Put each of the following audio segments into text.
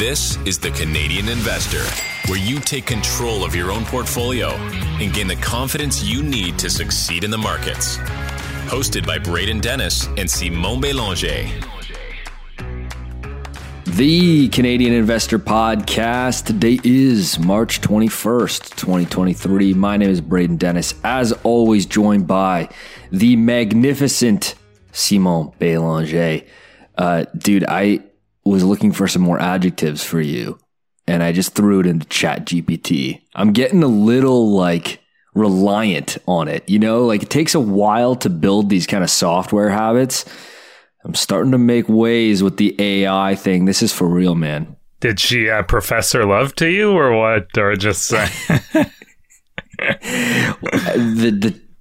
This is the Canadian Investor, where you take control of your own portfolio and gain the confidence you need to succeed in the markets. Hosted by Braden Dennis and Simon Belanger. The Canadian Investor Podcast. Today is March 21st, 2023. My name is Braden Dennis. As always, joined by the magnificent Simon Belanger. Uh, dude, I was looking for some more adjectives for you and I just threw it into Chat GPT. I'm getting a little like reliant on it, you know, like it takes a while to build these kind of software habits. I'm starting to make ways with the AI thing. This is for real, man. Did she uh, professor love to you or what? Or just uh... the,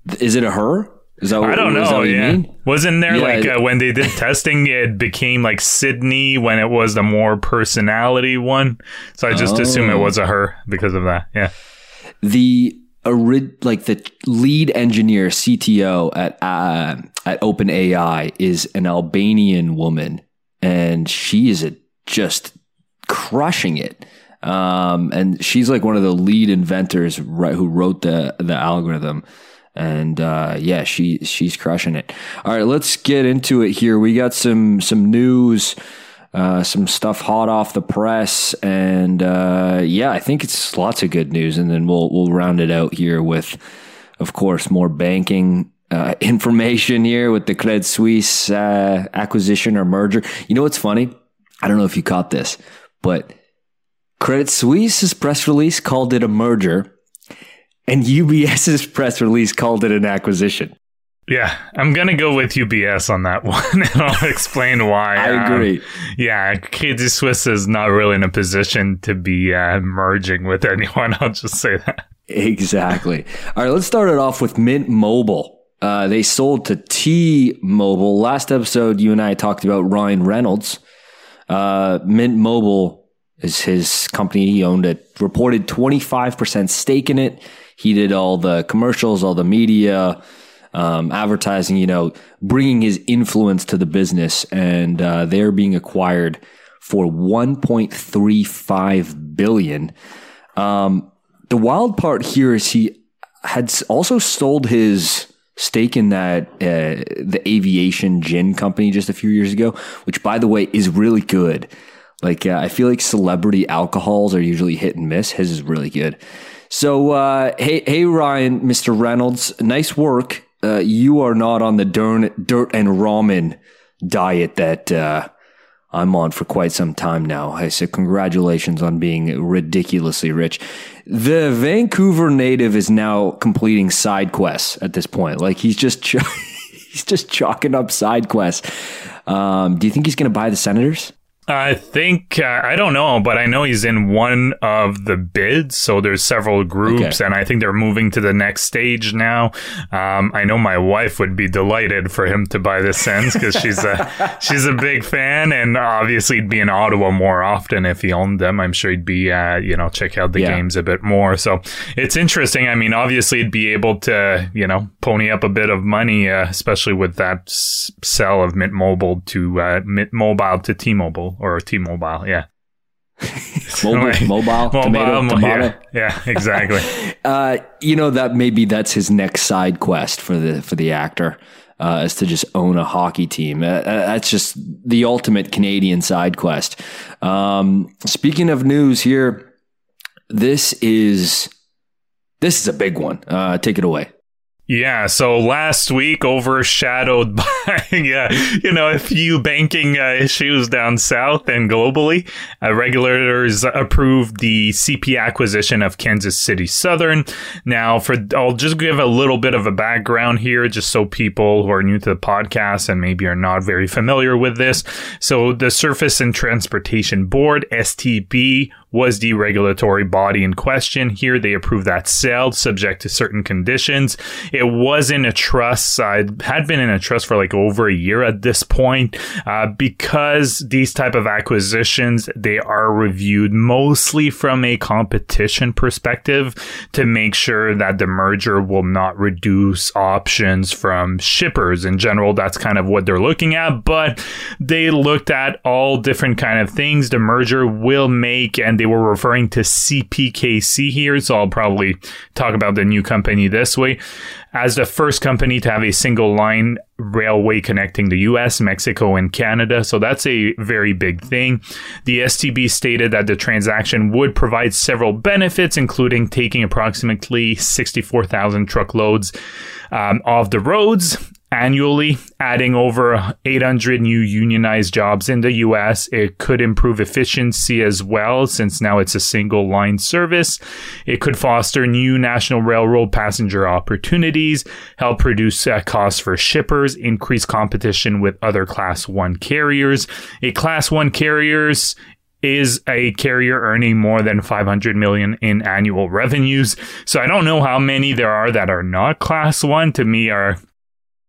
the, is it a her? Is that I don't know. what Yeah, mean? wasn't there Yeah, like uh, when they did testing, it became like Sydney when it was the more personality one. So I just assume it Oh. was a her because of that. Yeah. the like the lead engineer CTO at uh, at OpenAI is an Albanian woman, and she is a, just crushing it. Um, and she's like one of the lead inventors right, who wrote the the algorithm. And uh, yeah, she she's crushing it. All right, let's get into it here. We got some some news uh, some stuff hot off the press, and uh, yeah, I think it's lots of good news. And then we'll we'll round it out here with, of course, more banking uh, information here with the Credit Suisse uh, acquisition or merger. You know what's funny? I don't know if you caught this, but Credit Suisse's press release called it a merger, and UBS's press release called it an acquisition. Yeah, I'm gonna go with UBS on that one, and I'll explain why. I Um, agree. yeah, Credit Suisse is not really in a position to be uh, merging with anyone. I'll just say that. Exactly. All right, let's start it off with Mint Mobile. Uh, they sold to T Mobile. Last episode, you and I talked about Ryan Reynolds. Uh, Mint Mobile is his company. He owned a reported 25% stake in it. He did all the commercials, all the media, um, advertising, you know, bringing his influence to the business. And uh, they're being acquired for 1.35 billion. Um, the wild part here is he had also sold his stake in that uh, the aviation gin company just a few years ago, which by the way is really good. Like uh, I feel like celebrity alcohols are usually hit and miss. His is really good. So uh, hey hey Ryan, Mr. Reynolds, nice work. Uh, you are not on the dirt, dirt and ramen diet that uh, I'm on for quite some time now. I say congratulations on being ridiculously rich. The Vancouver native is now completing side quests at this point. Like he's just ch- he's just chalking up side quests. Um, do you think he's going to buy the Senators? I think uh, I don't know, but I know he's in one of the bids. So there's several groups, Okay. and I think they're moving to the next stage now. Um, I know my wife would be delighted for him to buy the Sens because she's a she's a big fan, and obviously he'd be in Ottawa more often if he owned them. I'm sure he'd be uh, you know check out the Yeah. games a bit more. So it's interesting. I mean, obviously he'd be able to you know pony up a bit of money, uh, especially with that s- sell of Mint Mobile to uh, Mint Mobile to T-Mobile or T-Mobile. Yeah. Mobile, mobile, Mobile, tomato, mo- tomato. Yeah, yeah, exactly. Uh, you know that maybe that's his next side quest for the for the actor uh, is to just own a hockey team. Uh, uh, that's just the ultimate Canadian side quest. Um, speaking of news here, this is this is a big one. Uh, take it away. Yeah, so last week overshadowed by yeah, you know a few banking uh, issues down south and globally, uh, regulators approved the CP acquisition of Kansas City Southern. Now, for I'll just give a little bit of a background here, just so people who are new to the podcast and maybe are not very familiar with this. So, the Surface and Transportation Board (STB) was the regulatory body in question. Here, they approved that sale subject to certain conditions. It was in a trust. I had been in a trust for like over a year at this point. Uh, because these type of acquisitions, they are reviewed mostly from a competition perspective to make sure that the merger will not reduce options from shippers in general. That's kind of what they're looking at, but they looked at all different kind of things the merger will make, and they were referring to CPKC here. So I'll probably talk about the new company this way as the first company to have a single line railway connecting the US, Mexico, and Canada. So that's a very big thing. The STB stated that the transaction would provide several benefits, including taking approximately 64,000 truckloads um, off the roads annually, adding over 800 new unionized jobs in the US. It could improve efficiency as well, since now it's a single line service. It could foster new national railroad passenger opportunities, help reduce uh, costs for shippers, increase competition with other class one carriers. A class one carriers is a carrier earning more than 500 million in annual revenues. So I don't know how many there are that are not class 1 to me are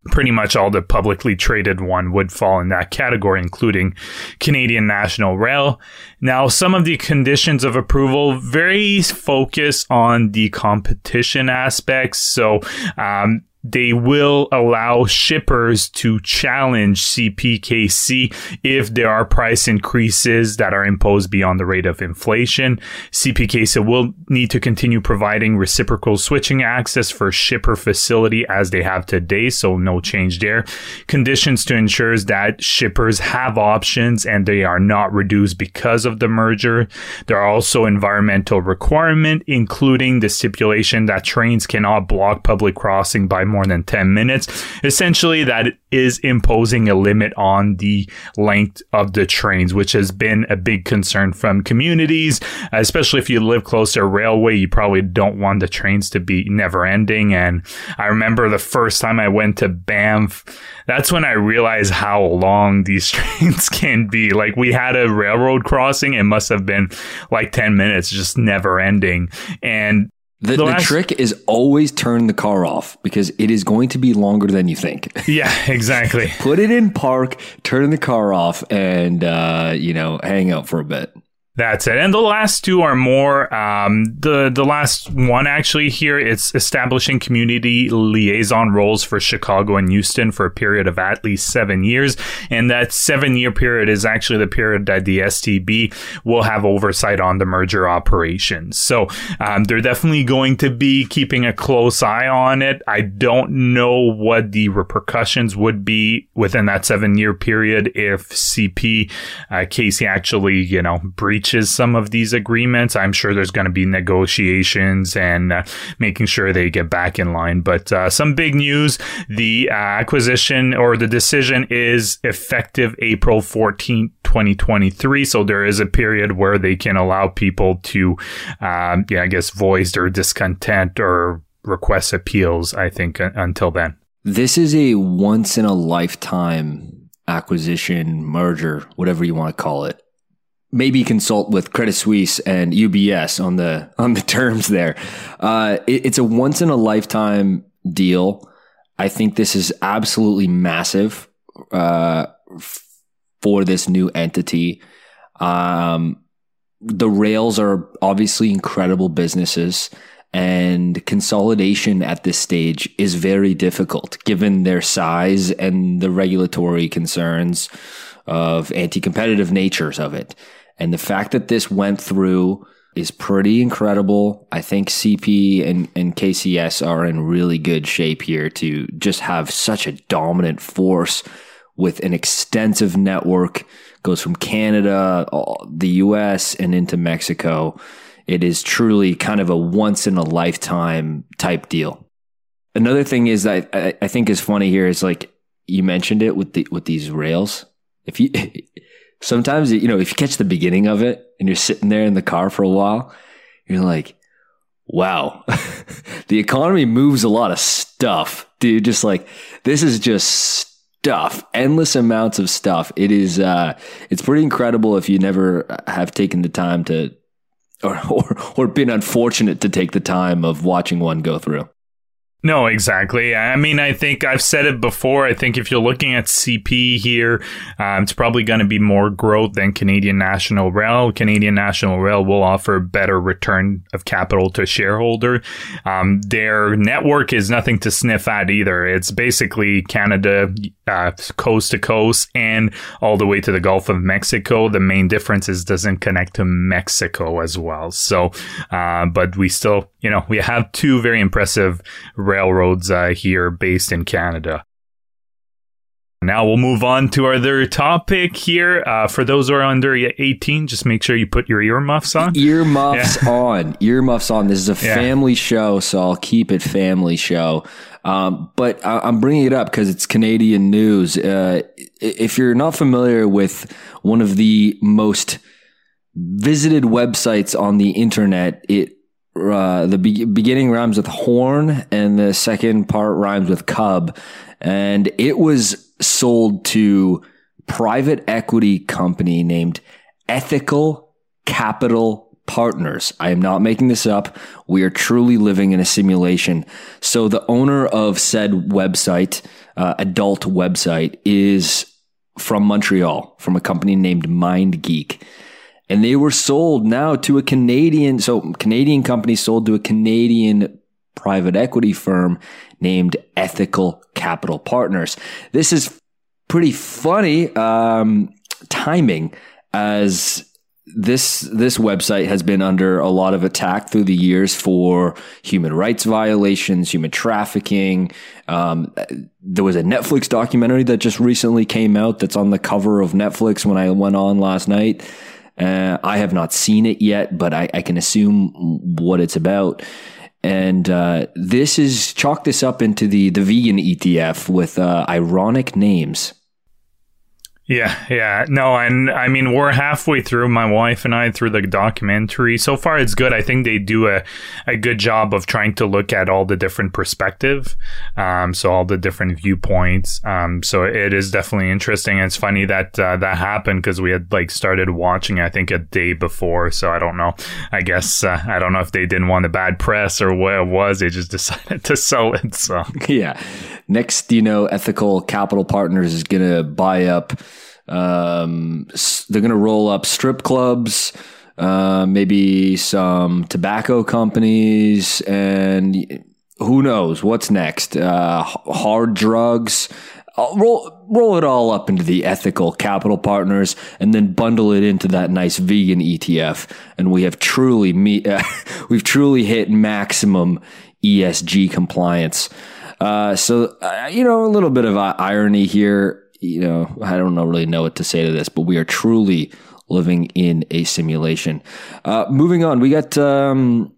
pretty much all the publicly traded one would fall in that category, including Canadian National Rail. Now, some of the conditions of approval very focus on the competition aspects. So, um, they will allow shippers to challenge CPKC if there are price increases that are imposed beyond the rate of inflation. CPKC will need to continue providing reciprocal switching access for shipper facility as they have today, so no change there. Conditions to ensure that shippers have options and they are not reduced because of the merger. There are also environmental requirements, including the stipulation that trains cannot block public crossing by more than 10 minutes. Essentially, that is imposing a limit on the length of the trains, which has been a big concern from communities, especially if you live close to a railway. You probably don't want the trains to be never ending. And I remember the first time I went to Banff, that's when I realized how long these trains can be. Like we had a railroad crossing, it must have been like 10 minutes, just never ending. And the, the, the last, trick is always turn the car off because it is going to be longer than you think. Yeah, exactly. Put it in park, turn the car off, and uh, you know, hang out for a bit. That's it. And the last two are more um, the the last one actually here. It's establishing community liaison roles for Chicago and Houston for a period of at least seven years, and that seven year period is actually the period that the STB will have oversight on the merger operations. So um, they're definitely going to be keeping a close eye on it. I don't know what the repercussions would be within that seven year period if CP uh, KC actually you know breaches breaches some of these agreements. I'm sure there's going to be negotiations and uh, making sure they get back in line. But uh, some big news the uh, acquisition or the decision is effective April 14th, 2023. So there is a period where they can allow people to, um, yeah, I guess, voice their discontent or request appeals, I think, until then. This is a once in a lifetime acquisition, merger, whatever you want to call it maybe consult with Credit Suisse and UBS on the on the terms there. Uh, it, it's a once in a lifetime deal. I think this is absolutely massive uh, for this new entity. Um, the rails are obviously incredible businesses, and consolidation at this stage is very difficult given their size and the regulatory concerns of anti-competitive natures of it. And the fact that this went through is pretty incredible. I think CP and, and KCS are in really good shape here to just have such a dominant force with an extensive network, goes from Canada, the US, and into Mexico. It is truly kind of a once in a lifetime type deal. Another thing is I, I think is funny here is like you mentioned it with the with these rails. If you sometimes, you know, if you catch the beginning of it and you're sitting there in the car for a while, you're like, wow, the economy moves a lot of stuff, dude. Just like, this is just stuff, endless amounts of stuff. It is, uh, it's pretty incredible if you never have taken the time to or, or, or been unfortunate to take the time of watching one go through. No, exactly. I mean, I think I've said it before. I think if you're looking at CP here, um, it's probably going to be more growth than Canadian National Rail. Canadian National Rail will offer better return of capital to shareholder. Um, their network is nothing to sniff at either. It's basically Canada, uh, coast to coast and all the way to the Gulf of Mexico. The main difference is doesn't connect to Mexico as well. So, uh, but we still, you know, we have two very impressive railroads uh, here based in Canada. Now we'll move on to our other topic here. Uh, for those who are under 18, just make sure you put your earmuffs on. Earmuffs yeah. on. Earmuffs on. This is a yeah. family show, so I'll keep it family show. Um, but I- am bringing it up because it's Canadian news. Uh, if you're not familiar with one of the most visited websites on the internet, it uh, the be- beginning rhymes with horn and the second part rhymes with cub. And it was sold to private equity company named Ethical Capital Partners. I am not making this up. We are truly living in a simulation. So the owner of said website, uh, adult website, is from Montreal, from a company named MindGeek and they were sold now to a Canadian. So Canadian company sold to a Canadian private equity firm named Ethical Capital Partners. This is pretty funny um, timing as this this website has been under a lot of attack through the years for human rights violations, human trafficking. Um, there was a Netflix documentary that just recently came out that's on the cover of Netflix when I went on last night. Uh, I have not seen it yet, but I, I can assume what it's about. And uh, this is chalk this up into the the vegan ETF with uh, ironic names. Yeah, yeah. No, and I mean, we're halfway through, my wife and I, through the documentary. So far, it's good. I think they do a, a good job of trying to look at all the different perspective. Um, so all the different viewpoints. Um, so it is definitely interesting. It's funny that uh, that happened because we had like started watching, I think, a day before. So I don't know. I guess, uh, I don't know if they didn't want the bad press or what it was. They just decided to sell it. So, yeah. Next, you know, Ethical Capital Partners is going to buy up um, they're going to roll up strip clubs, uh, maybe some tobacco companies, and who knows what's next? Uh, hard drugs. I'll roll roll it all up into the ethical capital partners, and then bundle it into that nice vegan ETF, and we have truly me- uh, we've truly hit maximum ESG compliance. Uh, so, uh, you know, a little bit of irony here you know, I don't know really know what to say to this, but we are truly living in a simulation. Uh, moving on, we got um,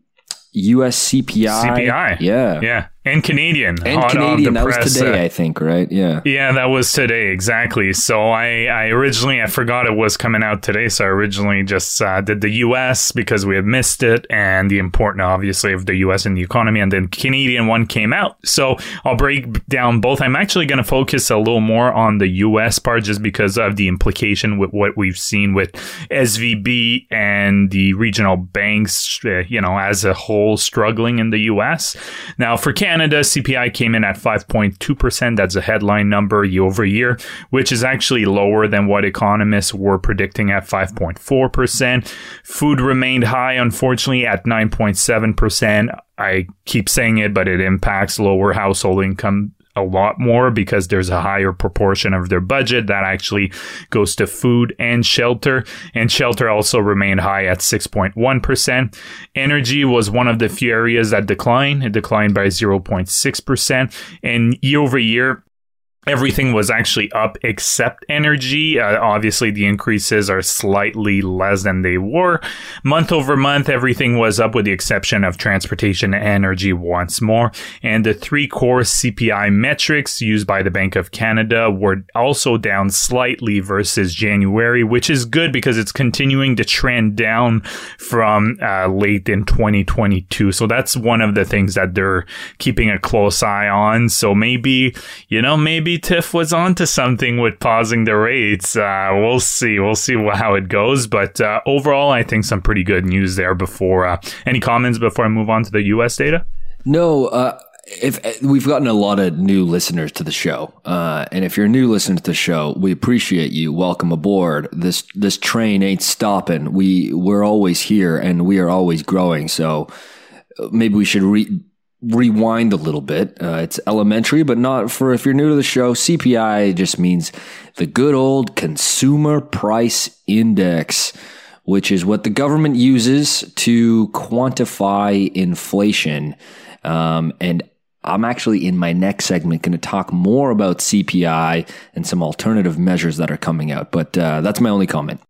US CPI. CPI. Yeah. Yeah and Canadian. And Canadian. That press. was today, uh, I think, right? Yeah. Yeah, that was today exactly. So I, I originally I forgot it was coming out today, so I originally just uh, did the U.S. because we had missed it and the important, obviously, of the U.S. and the economy, and then Canadian one came out. So I'll break down both. I'm actually going to focus a little more on the U.S. part just because of the implication with what we've seen with SVB and the regional banks, uh, you know, as a whole struggling in the U.S. Now for Canada Canada, CPI came in at 5.2%. That's a headline number year over year, which is actually lower than what economists were predicting at 5.4%. Food remained high, unfortunately, at 9.7%. I keep saying it, but it impacts lower household income a lot more because there's a higher proportion of their budget that actually goes to food and shelter. And shelter also remained high at 6.1%. Energy was one of the few areas that declined. It declined by 0.6%. And year over year, Everything was actually up except energy. Uh, obviously, the increases are slightly less than they were. Month over month, everything was up with the exception of transportation and energy once more. And the three core CPI metrics used by the Bank of Canada were also down slightly versus January, which is good because it's continuing to trend down from uh, late in 2022. So that's one of the things that they're keeping a close eye on. So maybe, you know, maybe maybe Tiff was onto something with pausing the rates. Uh, we'll see. We'll see how it goes. But uh, overall, I think some pretty good news there. Before uh, any comments before I move on to the U.S. data. No, uh, if we've gotten a lot of new listeners to the show, uh, and if you're new listener to the show, we appreciate you. Welcome aboard. This this train ain't stopping. We we're always here, and we are always growing. So uh, maybe we should re- rewind a little bit. Uh, it's elementary, but not for if you're new to the show. CPI just means the good old Consumer Price Index which is what the government uses to quantify inflation. Um, and I'm actually in my next segment going to talk more about CPI and some alternative measures that are coming out. But uh, that's my only comment.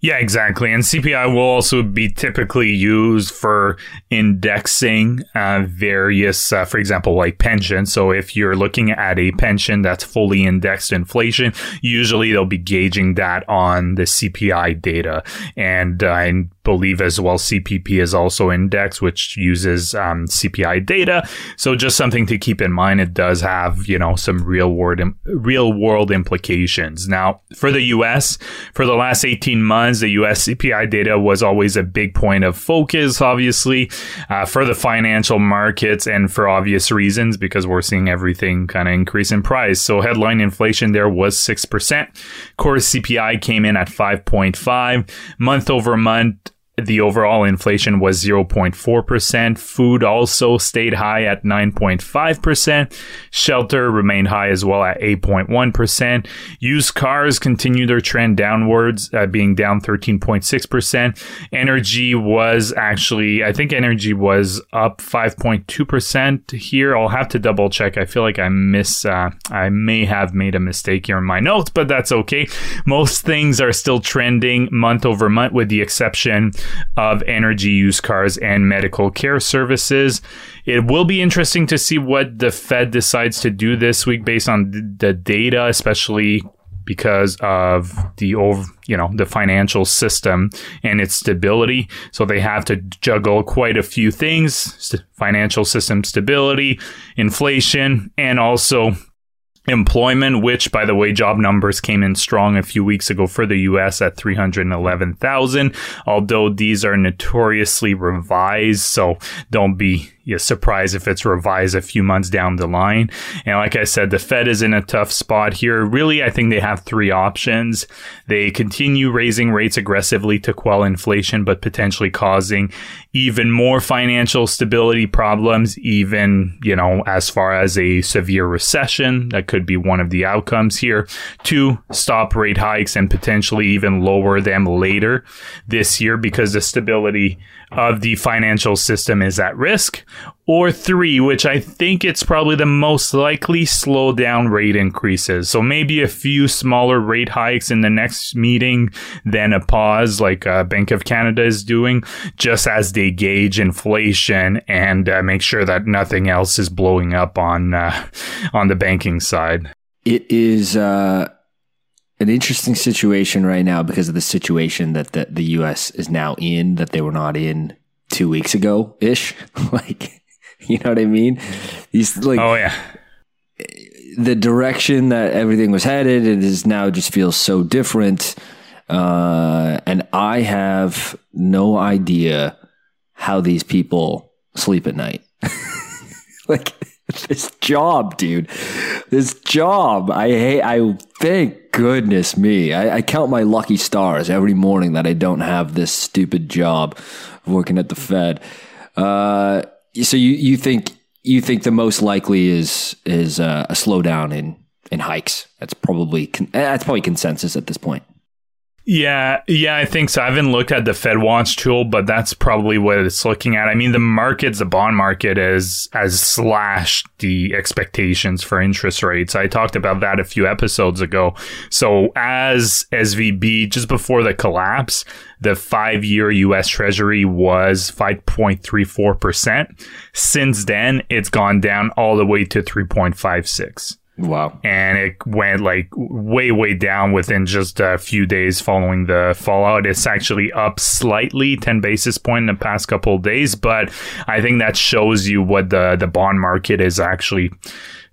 Yeah, exactly. And CPI will also be typically used for indexing uh, various, uh, for example, like pension. So if you're looking at a pension that's fully indexed inflation, usually they'll be gauging that on the CPI data. And uh, believe as well CPP is also indexed, which uses um, CPI data. So just something to keep in mind. It does have you know some real world real world implications. Now for the U.S. for the last 18 months, the U.S. CPI data was always a big point of focus, obviously, uh, for the financial markets and for obvious reasons because we're seeing everything kind of increase in price. So headline inflation there was six percent. Core CPI came in at 5.5 month over month the overall inflation was 0.4%. Food also stayed high at 9.5%. Shelter remained high as well at 8.1%. Used cars continued their trend downwards, uh, being down 13.6%. Energy was actually, I think energy was up 5.2% here. I'll have to double check. I feel like I miss, uh, I may have made a mistake here in my notes, but that's okay. Most things are still trending month over month with the exception of energy use cars and medical care services. It will be interesting to see what the Fed decides to do this week based on the data, especially because of the over, you know, the financial system and its stability. So they have to juggle quite a few things, financial system stability, inflation, and also employment, which, by the way, job numbers came in strong a few weeks ago for the U.S. at 311,000, although these are notoriously revised. So don't be you surprised if it's revised a few months down the line. And like I said, the Fed is in a tough spot here. Really, I think they have three options. They continue raising rates aggressively to quell inflation, but potentially causing even more financial stability problems, even, you know, as far as a severe recession. That could be one of the outcomes here. Two, stop rate hikes and potentially even lower them later this year because the stability of the financial system is at risk, or three, which I think it's probably the most likely, slow down rate increases. So maybe a few smaller rate hikes in the next meeting, then a pause like uh, Bank of Canada is doing, just as they gauge inflation and uh, make sure that nothing else is blowing up on uh, on the banking side. It is uh, an interesting situation right now because of the situation that the, the U.S. is now in that they were not in two weeks ago ish. like, you know what I mean? These like, oh yeah, the direction that everything was headed, it is now just feels so different. Uh, and I have no idea how these people sleep at night. like this job, dude. This job. I hate. I thank goodness me. I, I, count my lucky stars every morning that I don't have this stupid job of working at the Fed. Uh, so you you think you think the most likely is is uh, a slowdown in in hikes? That's probably con- that's probably consensus at this point. Yeah, yeah, I think so. I haven't looked at the Fed Watch tool, but that's probably what it's looking at. I mean, the markets, the bond market has has slashed the expectations for interest rates. I talked about that a few episodes ago. So as SVB, just before the collapse, the five year US Treasury was 5.34%. Since then, it's gone down all the way to 3.56. Wow. And it went like way, way down within just a few days following the fallout. It's actually up slightly, 10 basis point in the past couple of days. But I think that shows you what the, the bond market is actually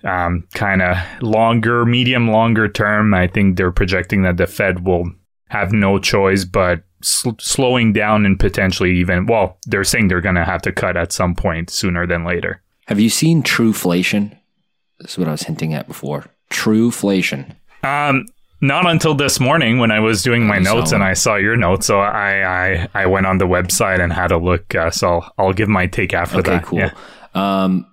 um, kind of longer, medium, longer term. I think they're projecting that the Fed will have no choice but sl- slowing down and potentially even, well, they're saying they're going to have to cut at some point sooner than later. Have you seen Truflation? This is what I was hinting at before. Truflation. Um, not until this morning when I was doing my notes and I saw your notes. So I, I, I went on the website and had a look. Uh, so I'll, I'll give my take after okay, that. cool. Yeah. Um,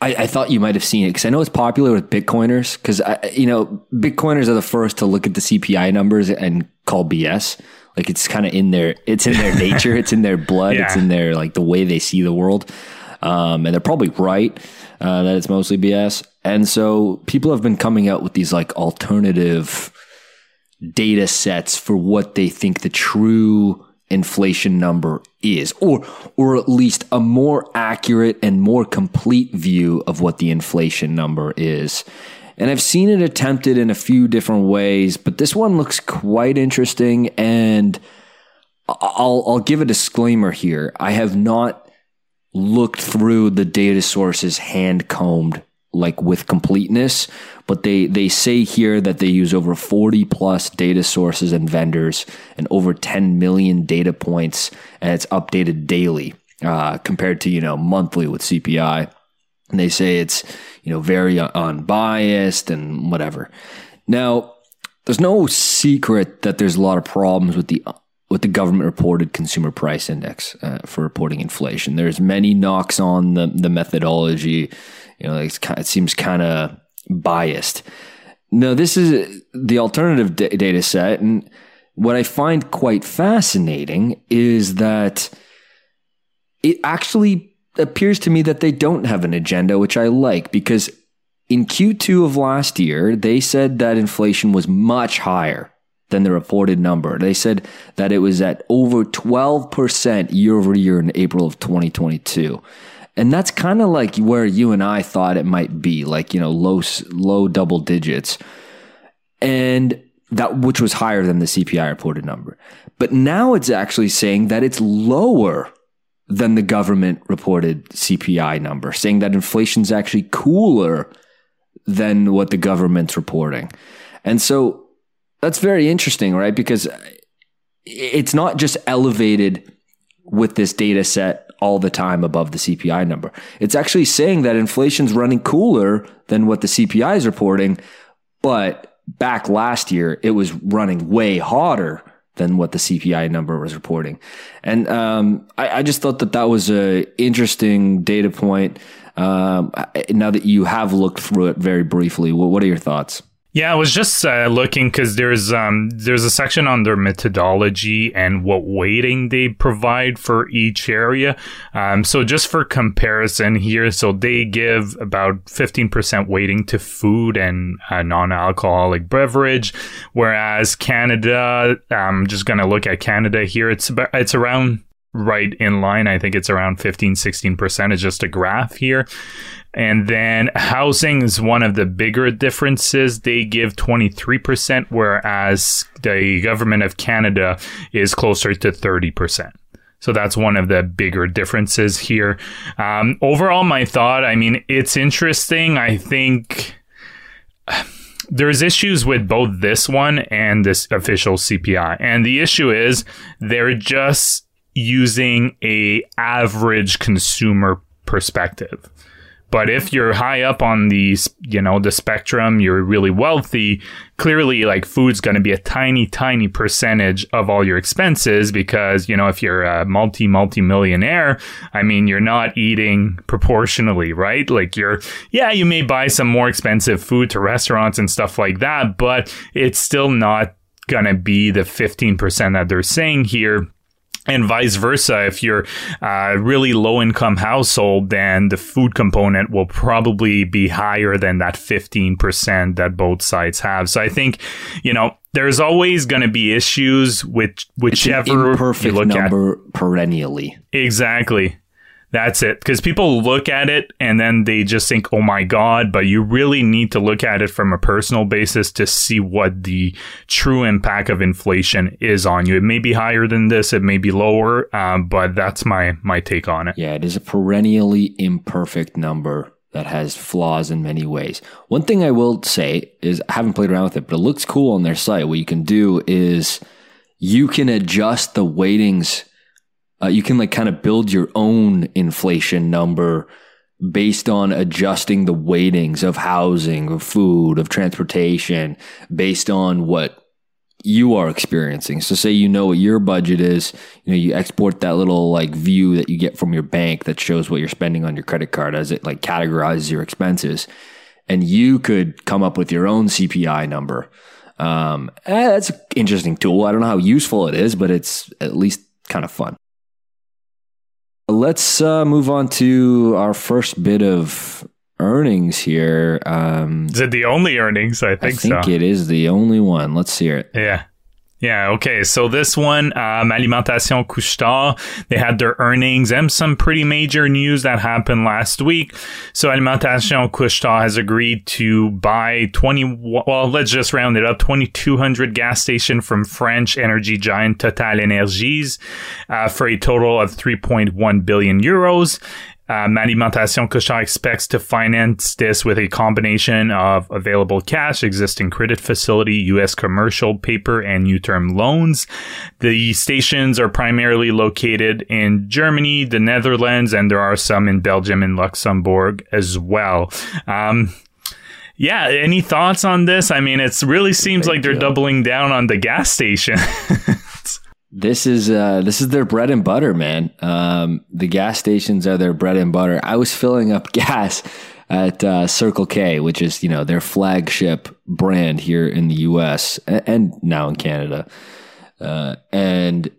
I, I, thought you might have seen it because I know it's popular with Bitcoiners because you know Bitcoiners are the first to look at the CPI numbers and call BS. Like it's kind of in their it's in their nature, it's in their blood, yeah. it's in their like the way they see the world, um, and they're probably right uh, that it's mostly BS. And so people have been coming out with these like alternative data sets for what they think the true inflation number is or or at least a more accurate and more complete view of what the inflation number is. And I've seen it attempted in a few different ways, but this one looks quite interesting and I'll I'll give a disclaimer here. I have not looked through the data sources hand combed like with completeness, but they, they say here that they use over 40 plus data sources and vendors and over 10 million data points and it's updated daily, uh, compared to, you know, monthly with CPI. And they say it's, you know, very unbiased and whatever. Now, there's no secret that there's a lot of problems with the with the government reported consumer price index uh, for reporting inflation. There's many knocks on the the methodology. You know, it seems kind of biased. No, this is the alternative d- data set, and what I find quite fascinating is that it actually appears to me that they don't have an agenda, which I like because in Q2 of last year, they said that inflation was much higher than the reported number. They said that it was at over 12% year over year in April of 2022. And that's kind of like where you and I thought it might be, like, you know, low, low double digits. And that, which was higher than the CPI reported number. But now it's actually saying that it's lower than the government reported CPI number, saying that inflation's actually cooler than what the government's reporting. And so that's very interesting, right? Because it's not just elevated with this data set all the time above the CPI number. It's actually saying that inflation's running cooler than what the CPI is reporting, but back last year it was running way hotter than what the CPI number was reporting. And um, I, I, just thought that that was a interesting data point. Um, now that you have looked through it very briefly, what, what are your thoughts? Yeah, I was just uh, looking because there's um, there's a section on their methodology and what weighting they provide for each area. Um, so just for comparison here, so they give about 15% weighting to food and uh, non-alcoholic beverage, whereas Canada, I'm just gonna look at Canada here. It's about, it's around right in line. I think it's around 15, 16%. It's just a graph here. And then housing is one of the bigger differences. They give 23%, whereas the government of Canada is closer to 30%. So that's one of the bigger differences here. Um, overall, my thought, I mean, it's interesting. I think there's issues with both this one and this official CPI. And the issue is they're just using a average consumer perspective. But if you're high up on the, you know, the spectrum, you're really wealthy, clearly like food's going to be a tiny, tiny percentage of all your expenses because, you know, if you're a multi, multi millionaire, I mean, you're not eating proportionally, right? Like you're, yeah, you may buy some more expensive food to restaurants and stuff like that, but it's still not going to be the 15% that they're saying here and vice versa if you're a really low income household then the food component will probably be higher than that 15% that both sides have. So i think you know there's always going to be issues with whichever perfect number at. perennially. Exactly That's it. Because people look at it and then they just think, oh my God, but you really need to look at it from a personal basis to see what the true impact of inflation is on you. It may be higher than this, it may be lower, um, but that's my, my take on it. Yeah, it is a perennially imperfect number that has flaws in many ways. One thing I will say is I haven't played around with it, but it looks cool on their site. What you can do is you can adjust the weightings uh, you can like kind of build your own inflation number based on adjusting the weightings of housing, of food, of transportation, based on what you are experiencing. So say you know what your budget is, you know, you export that little like view that you get from your bank that shows what you're spending on your credit card as it like categorizes your expenses. And you could come up with your own CPI number. Um, eh, that's an interesting tool. I don't know how useful it is, but it's at least kind of fun. Let's uh, move on to our first bit of earnings here. Um, is it the only earnings? I think, I think so. it is the only one. Let's hear it. Yeah. Yeah, okay. So this one, um, Alimentation Couche-Tard, they had their earnings and some pretty major news that happened last week. So Alimentation Couche-Tard has agreed to buy 20, well, let's just round it up, 2,200 gas station from French energy giant Total Energies uh, for a total of 3.1 billion euros. Um, Alimentation Couche-Tard expects to finance this with a combination of available cash, existing credit facility, U.S. commercial paper, and new term loans. The stations are primarily located in Germany, the Netherlands, and there are some in Belgium and Luxembourg as well. Um, yeah, any thoughts on this? I mean, it really seems like they're doubling down on the gas station. This is uh, this is their bread and butter, man. Um, the gas stations are their bread and butter. I was filling up gas at uh, Circle K, which is you know their flagship brand here in the U.S. and now in Canada, uh, and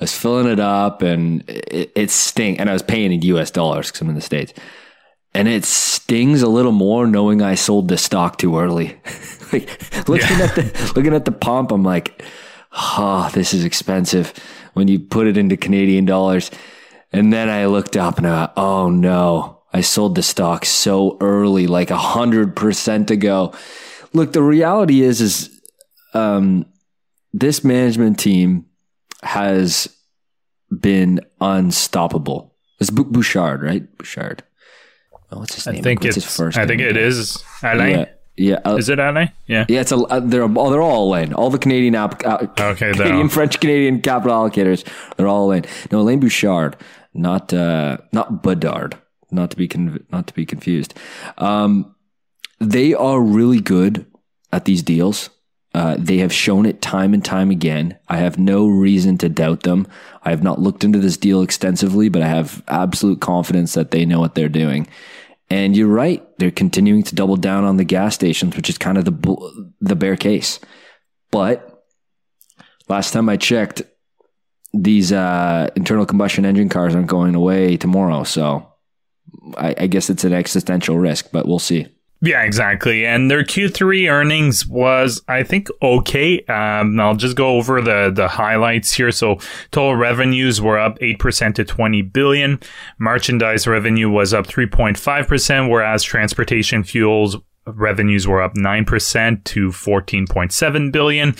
I was filling it up, and it, it stink. And I was paying in U.S. dollars because I'm in the states, and it stings a little more knowing I sold the stock too early. like looking yeah. at the looking at the pump, I'm like oh, this is expensive when you put it into Canadian dollars. And then I looked up and I oh no, I sold the stock so early, like a hundred percent ago. Look, the reality is, is, um, this management team has been unstoppable. It's Bouchard, right? Bouchard. Oh, what's his name? I think what's it's, his first I think it is Alain. Yeah. Yeah, uh, is it Alain? Yeah, yeah. It's a uh, they're all they're all Alain. All the Canadian uh, okay, Canadian, French, Canadian capital allocators, they're all Alain. No, Alain Bouchard, not uh, not Bedard, not to be con- not to be confused. Um, they are really good at these deals. Uh, they have shown it time and time again. I have no reason to doubt them. I have not looked into this deal extensively, but I have absolute confidence that they know what they're doing. And you're right; they're continuing to double down on the gas stations, which is kind of the the bear case. But last time I checked, these uh, internal combustion engine cars aren't going away tomorrow, so I, I guess it's an existential risk. But we'll see. Yeah, exactly. And their Q3 earnings was, I think, okay. Um, I'll just go over the, the highlights here. So total revenues were up 8% to 20 billion. Merchandise revenue was up 3.5%, whereas transportation fuels revenues were up 9% to 14.7 billion.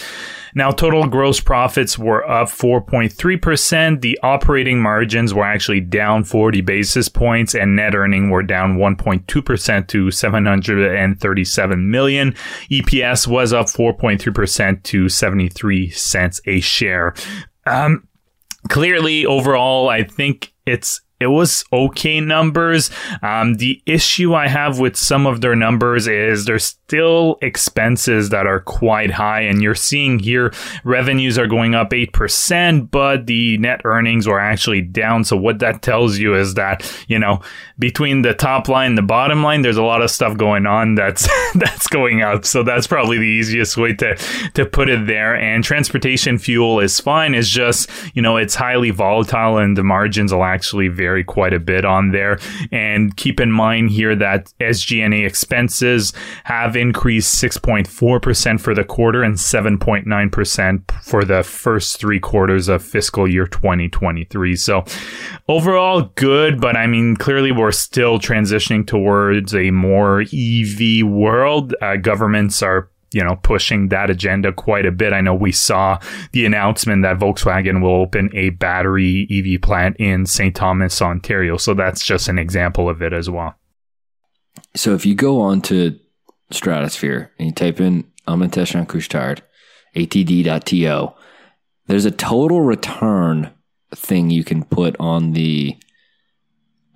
Now total gross profits were up 4.3%. The operating margins were actually down 40 basis points and net earning were down 1.2% to 737 million. EPS was up 4.3% to 73 cents a share. Um, clearly overall, I think it's it was okay numbers. Um, the issue I have with some of their numbers is there's still expenses that are quite high, and you're seeing here revenues are going up eight percent, but the net earnings were actually down. So what that tells you is that you know between the top line and the bottom line, there's a lot of stuff going on that's that's going up. So that's probably the easiest way to to put it there. And transportation fuel is fine. It's just you know it's highly volatile, and the margins will actually vary vary quite a bit on there. And keep in mind here that SG&A expenses have increased 6.4% for the quarter and 7.9% for the first three quarters of fiscal year 2023. So overall good, but I mean, clearly we're still transitioning towards a more EV world. Uh, governments are you know, pushing that agenda quite a bit. I know we saw the announcement that Volkswagen will open a battery EV plant in St. Thomas, Ontario. So that's just an example of it as well. So if you go on to Stratosphere and you type in Alimentation Couche-Tard, atd.to, there's a total return thing you can put on the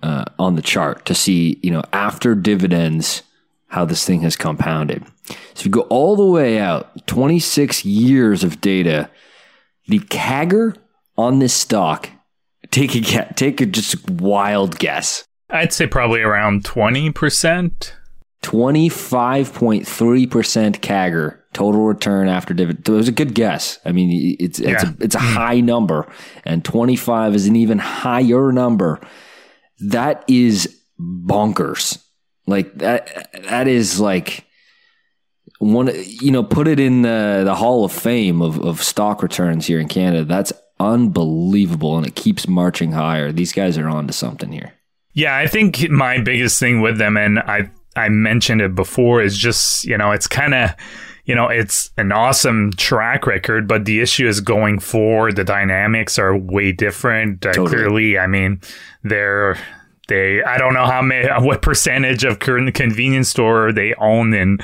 uh, on the chart to see, you know, after dividends, how this thing has compounded. So if you go all the way out, 26 years of data, the CAGR on this stock, take a guess, take a just wild guess. I'd say probably around 20%. 25.3% CAGR total return after dividend. It was a good guess. I mean, it's it's yeah. a, it's a hmm. high number, and 25 is an even higher number. That is bonkers. Like that. That is like one. You know, put it in the the Hall of Fame of of stock returns here in Canada. That's unbelievable, and it keeps marching higher. These guys are on to something here. Yeah, I think my biggest thing with them, and I I mentioned it before, is just you know it's kind of you know, it's an awesome track record, but the issue is going forward. The dynamics are way different. Uh, totally. Clearly, I mean, they're they. I don't know how many, what percentage of current convenience store they own in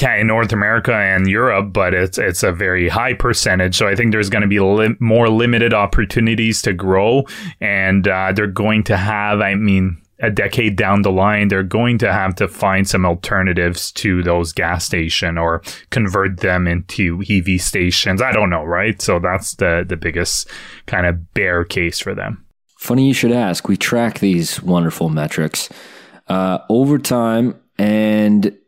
in North America and Europe, but it's it's a very high percentage. So I think there's going to be li- more limited opportunities to grow, and uh, they're going to have. I mean, a decade down the line, they're going to have to find some alternatives to those gas station or convert them into EV stations. I don't know, right? So that's the the biggest kind of bear case for them. Funny you should ask. We track these wonderful metrics uh, over time, and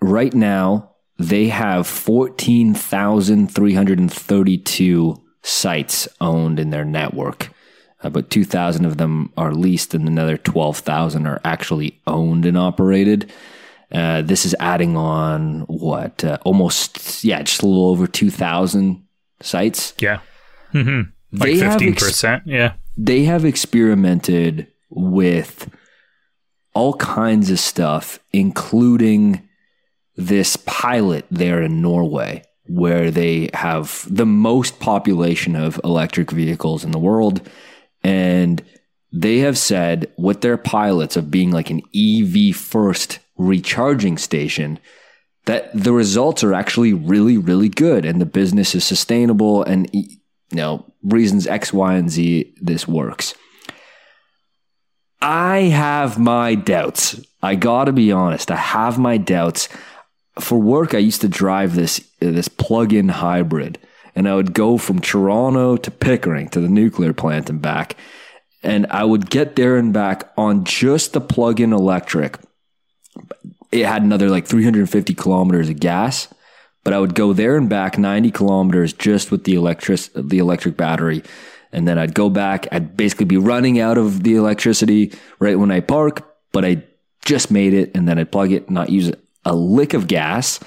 right now they have fourteen thousand three hundred and thirty-two sites owned in their network. About 2,000 of them are leased, and another 12,000 are actually owned and operated. Uh, this is adding on what uh, almost yeah, just a little over 2,000 sites. Yeah, mm-hmm. like fifteen percent. Ex- yeah, they have experimented with all kinds of stuff, including this pilot there in Norway, where they have the most population of electric vehicles in the world. And they have said with their pilots of being like an EV first recharging station that the results are actually really, really good and the business is sustainable. And, you know, reasons X, Y, and Z, this works. I have my doubts. I gotta be honest. I have my doubts. For work, I used to drive this this plug-in hybrid, and I would go from Toronto to Pickering to the nuclear plant and back. And I would get there and back on just the plug in electric. It had another like 350 kilometers of gas, but I would go there and back 90 kilometers just with the electric, the electric battery. And then I'd go back. I'd basically be running out of the electricity right when I park, but I just made it and then I'd plug it, not use a lick of gas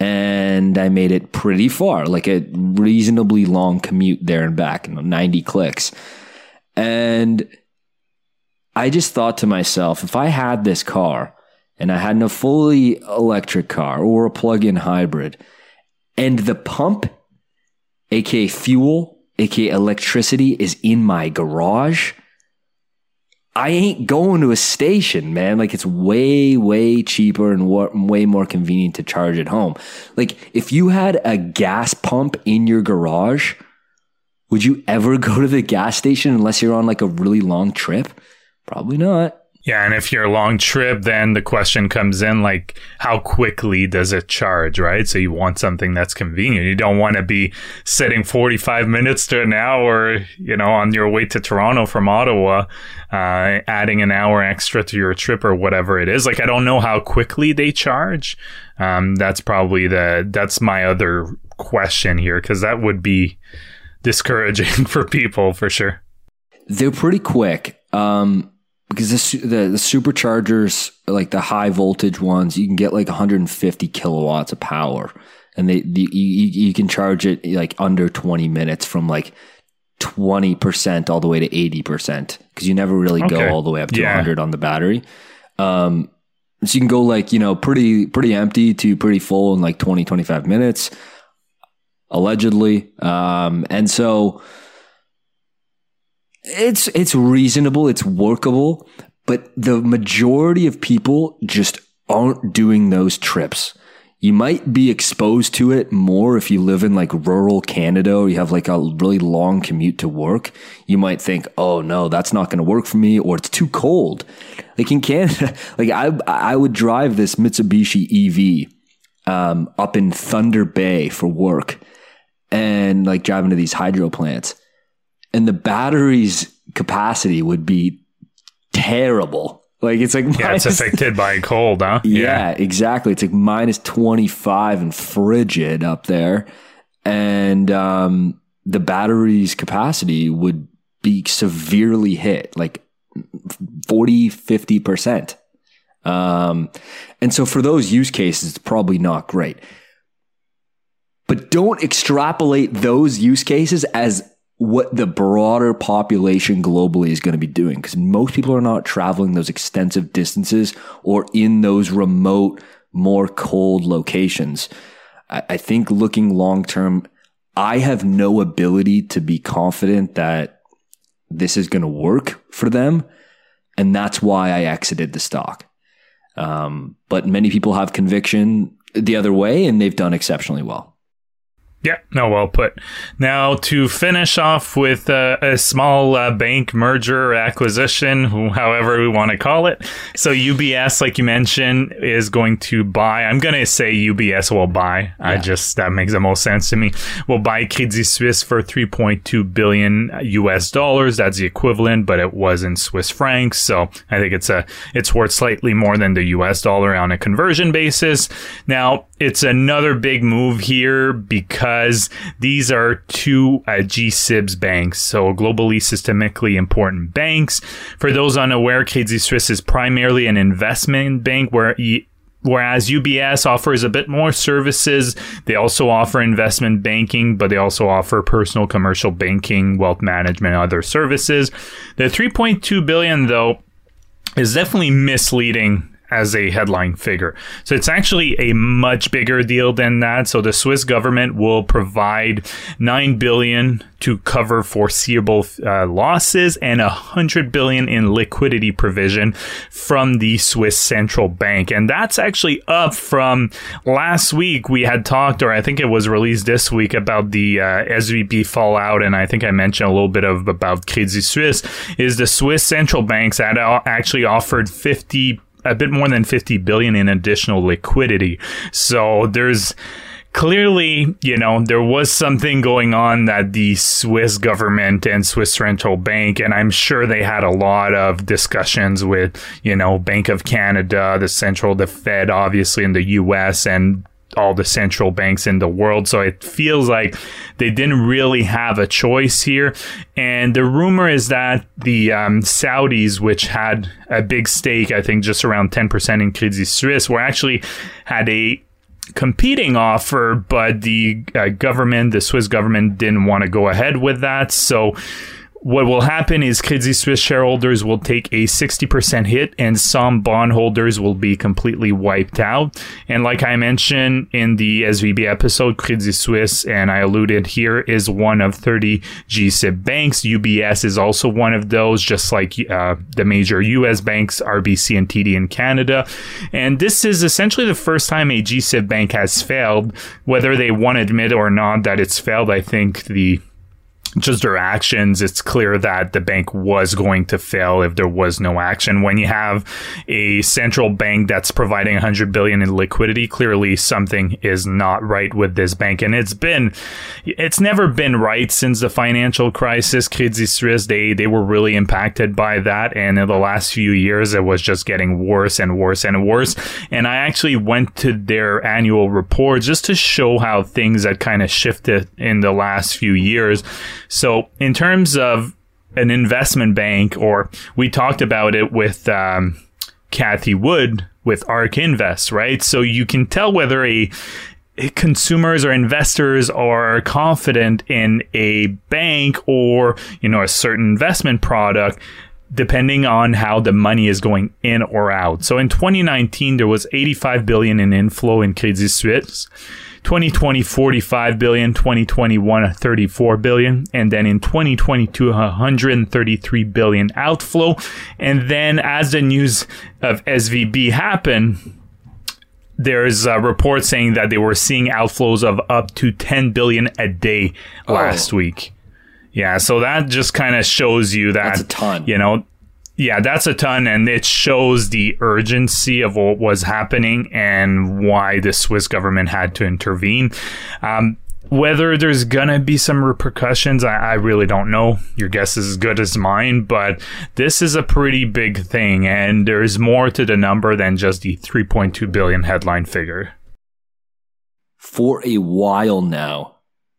and I made it pretty far, like a reasonably long commute there and back, you know, 90 clicks. And I just thought to myself, if I had this car and I had a fully electric car or a plug in hybrid, and the pump, aka fuel, aka electricity, is in my garage, I ain't going to a station, man. Like it's way, way cheaper and way more convenient to charge at home. Like if you had a gas pump in your garage, would you ever go to the gas station unless you're on like a really long trip? Probably not. Yeah, and if you're a long trip, then the question comes in like, how quickly does it charge, right? So you want something that's convenient. You don't want to be sitting 45 minutes to an hour, you know, on your way to Toronto from Ottawa, uh, adding an hour extra to your trip or whatever it is. Like, I don't know how quickly they charge. Um, that's probably the, that's my other question here, because that would be discouraging for people for sure. They're pretty quick. Um, because the, the the superchargers, like the high voltage ones, you can get like 150 kilowatts of power, and they the, you, you can charge it like under 20 minutes from like 20 percent all the way to 80 percent because you never really Okay. go all the way up to Yeah. 100 on the battery. Um, so you can go like you know pretty pretty empty to pretty full in like 20 25 minutes, allegedly. Um, and so it's it's reasonable, it's workable, but the majority of people just aren't doing those trips. You might be exposed to it more if you live in like rural Canada or you have like a really long commute to work. You might think, "Oh no, that's not going to work for me," or "It's too cold." Like in Canada, like I I would drive this Mitsubishi EV um, up in Thunder Bay for work, and like driving to these hydro plants and the battery's capacity would be terrible. Like it's like Yeah, it's affected by cold, huh? yeah, exactly. It's like minus 25 and frigid up there. And um, the battery's capacity would be severely hit, like 40, 50%. Um, and so for those use cases, it's probably not great. But don't extrapolate those use cases as what the broader population globally is going to be doing because most people are not traveling those extensive distances or in those remote, more cold locations. I, I think looking long term, I have no ability to be confident that this is going to work for them. And that's why I exited the stock. Um, but many people have conviction the other way and they've done exceptionally well. Yeah, no, well put. Now, to finish off with uh, a small uh, bank merger acquisition, however we want to call it. So, UBS, like you mentioned, is going to buy. I'm going to say UBS will buy. I just, that makes the most sense to me. Will buy Credit Suisse for 3.2 billion US dollars. That's the equivalent, but it was in Swiss francs. So, I think it's a, it's worth slightly more than the US dollar on a conversion basis. Now, it's another big move here because these are two uh, GSIBs banks, so globally systemically important banks. For those unaware, Credit Suisse is primarily an investment bank where e- Whereas UBS offers a bit more services, they also offer investment banking, but they also offer personal commercial banking, wealth management, other services. The 3.2 billion though is definitely misleading as a headline figure. So it's actually a much bigger deal than that. So the Swiss government will provide 9 billion to cover foreseeable uh, losses and 100 billion in liquidity provision from the Swiss central bank. And that's actually up from last week we had talked or I think it was released this week about the uh, SVB fallout and I think I mentioned a little bit of about Credit Suisse is the Swiss central banks that actually offered 50 a bit more than 50 billion in additional liquidity. So there's clearly, you know, there was something going on that the Swiss government and Swiss Central Bank, and I'm sure they had a lot of discussions with, you know, Bank of Canada, the central, the Fed, obviously in the US, and all the central banks in the world. So it feels like they didn't really have a choice here. And the rumor is that the um, Saudis, which had a big stake, I think just around 10% in Credit Suisse, were actually had a competing offer, but the uh, government, the Swiss government, didn't want to go ahead with that. So what will happen is Credit Suisse shareholders will take a 60% hit and some bondholders will be completely wiped out. And like I mentioned in the SVB episode, Credit Suisse, and I alluded here, is one of 30 GSIB banks. UBS is also one of those, just like uh, the major US banks, RBC and TD in Canada. And this is essentially the first time a GSIB bank has failed. Whether they want to admit or not that it's failed, I think the just their actions, it's clear that the bank was going to fail if there was no action. When you have a central bank that's providing 100 billion in liquidity, clearly something is not right with this bank. And it's been, it's never been right since the financial crisis. Credit Suisse, they, they were really impacted by that. And in the last few years, it was just getting worse and worse and worse. And I actually went to their annual report just to show how things had kind of shifted in the last few years. So, in terms of an investment bank, or we talked about it with um, Cathie Wood with ARK Invest, right? So you can tell whether a consumers or investors are confident in a bank or you know a certain investment product depending on how the money is going in or out. So in 2019 there was 85 billion in inflow in Credit Suisse. 2020 45 billion, 2021 34 billion, and then in 2022 133 billion outflow. And then as the news of SVB happened, there's a report saying that they were seeing outflows of up to 10 billion a day oh. last oh. week. Yeah, so that just kind of shows you that that's a ton. You know, yeah, that's a ton, and it shows the urgency of what was happening and why the Swiss government had to intervene. Um, whether there's gonna be some repercussions, I, I, really don't know. Your guess is as good as mine, but this is a pretty big thing, and there's more to the number than just the 3.2 billion headline figure. For a while now,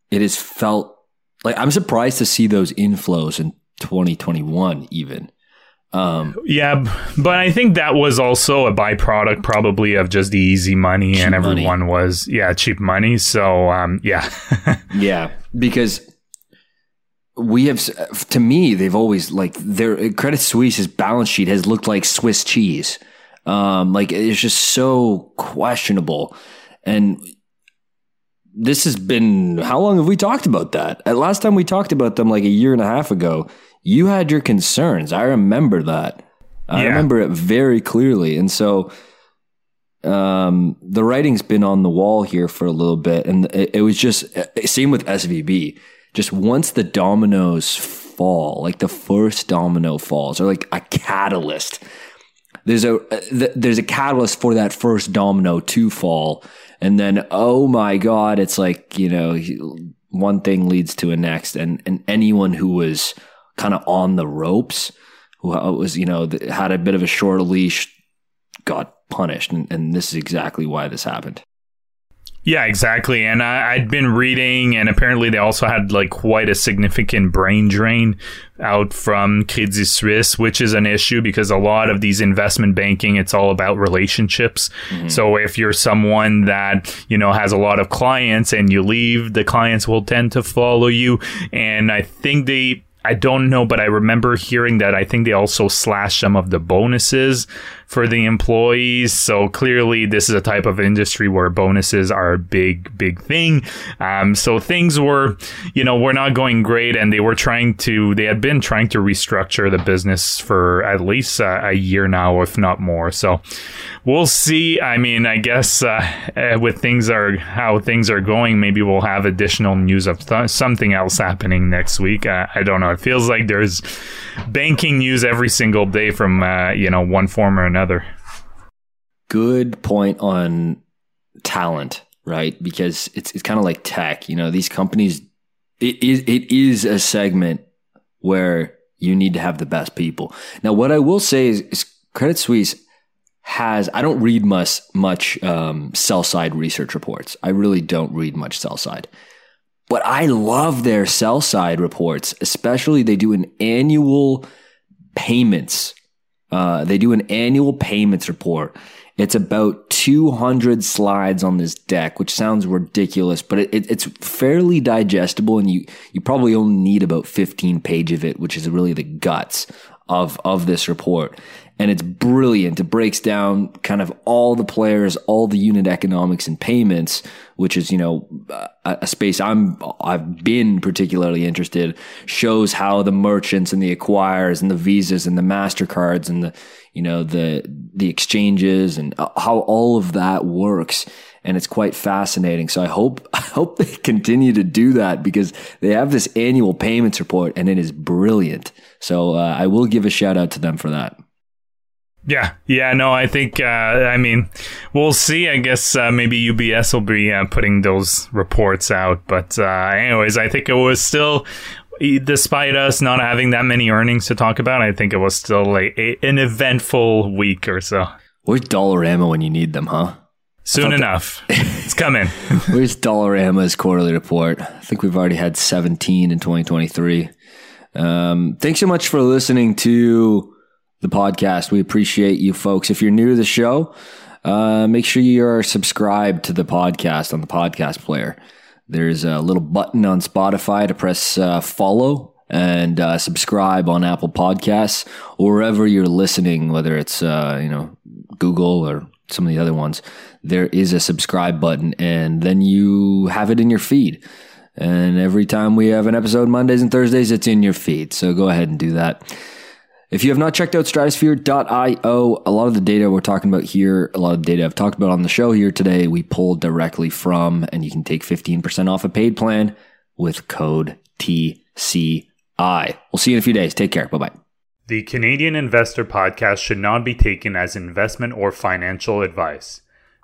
it has felt like I'm surprised to see those inflows in 2021, even. Um, yeah, but I think that was also a byproduct, probably, of just the easy money, and everyone money. was yeah cheap money. So um, yeah, yeah, because we have to me they've always like their Credit Suisse's balance sheet has looked like Swiss cheese. Um, like it's just so questionable, and this has been how long have we talked about that? At last time we talked about them like a year and a half ago you had your concerns. I remember that. I remember it very clearly. And so um, the writing's been on the wall here for a little bit. And it, it was just, same with SVB. Just once the dominoes fall, like the first domino falls, or like a catalyst, there's a uh, there's a catalyst for that first domino to fall and then oh my god it's like you know one thing leads to a next and and anyone who was kind of on the ropes, who uh, was, you know, had a bit of a short leash, got punished. And, and this is exactly why this happened. Yeah, exactly. And I, had been reading, and apparently they also had like quite a significant brain drain out from Credit Suisse, which is an issue because a lot of these investment banking, it's all about relationships. Mm-hmm. So if you're someone that, you know, has a lot of clients and you leave, the clients will tend to follow you. And I think they, I don't know, but I remember hearing that I think they also slashed some of the bonuses for the employees. So clearly, this is a type of industry where bonuses are a big, big thing. Um, so things were, you know, were not going great, and they were trying to, they had been trying to restructure the business for at least uh, a year now, if not more. So we'll see. I mean, I guess uh, uh, with things are how things are going, maybe we'll have additional news of th- something else happening next week. Uh, I don't know. It feels like there's banking news every single day from uh, you know one form or another another. Good point on talent, right? Because it's it's kind of like tech. You know, these companies it is it is a segment where you need to have the best people. Now, what I will say is, is Credit Suisse has I don't read much much um, sell side research reports. I really don't read much sell side. But I love their sell side reports, especially they do an annual payments uh, they do an annual payments report. It's about 200 slides on this deck, which sounds ridiculous, but it, it, it's fairly digestible, and you you probably only need about 15 page of it, which is really the guts of of this report and it's brilliant. It breaks down kind of all the players, all the unit economics and payments, which is you know a, a, space I'm I've been particularly interested. Shows how the merchants and the acquirers and the visas and the Mastercards and the you know the the exchanges and uh, how all of that works. And it's quite fascinating. So I hope I hope they continue to do that because they have this annual payments report and it is brilliant. So uh, I will give a shout out to them for that. Yeah, yeah, no, I think, uh, I mean, we'll see. I guess uh, maybe UBS will be uh, putting those reports out. But, uh, anyways, I think it was still, despite us not having that many earnings to talk about, I think it was still a, a an eventful week or so. Where's Dollarama when you need them, huh? Soon enough. it's coming. Where's Dollarama's quarterly report? I think we've already had 17 in 2023. Um, thanks so much for listening to the podcast. We appreciate you folks. If you're new to the show, uh, make sure you are subscribed to the podcast on the podcast player. There's a little button on Spotify to press uh, follow and uh, subscribe on Apple Podcasts or wherever you're listening, whether it's uh, you know Google or some of the other ones. There is a subscribe button, and then you have it in your feed. And every time we have an episode, Mondays and Thursdays, it's in your feed. So go ahead and do that. If you have not checked out stratosphere.io, a lot of the data we're talking about here, a lot of the data I've talked about on the show here today, we pulled directly from, and you can take 15% off a paid plan with code TCI. We'll see you in a few days. Take care. Bye bye. The Canadian Investor Podcast should not be taken as investment or financial advice.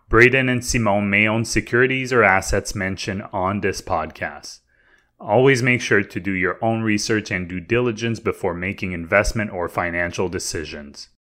Braden and Simon may own securities or assets mentioned on this podcast. Always make sure to do your own research and due diligence before making investment or financial decisions.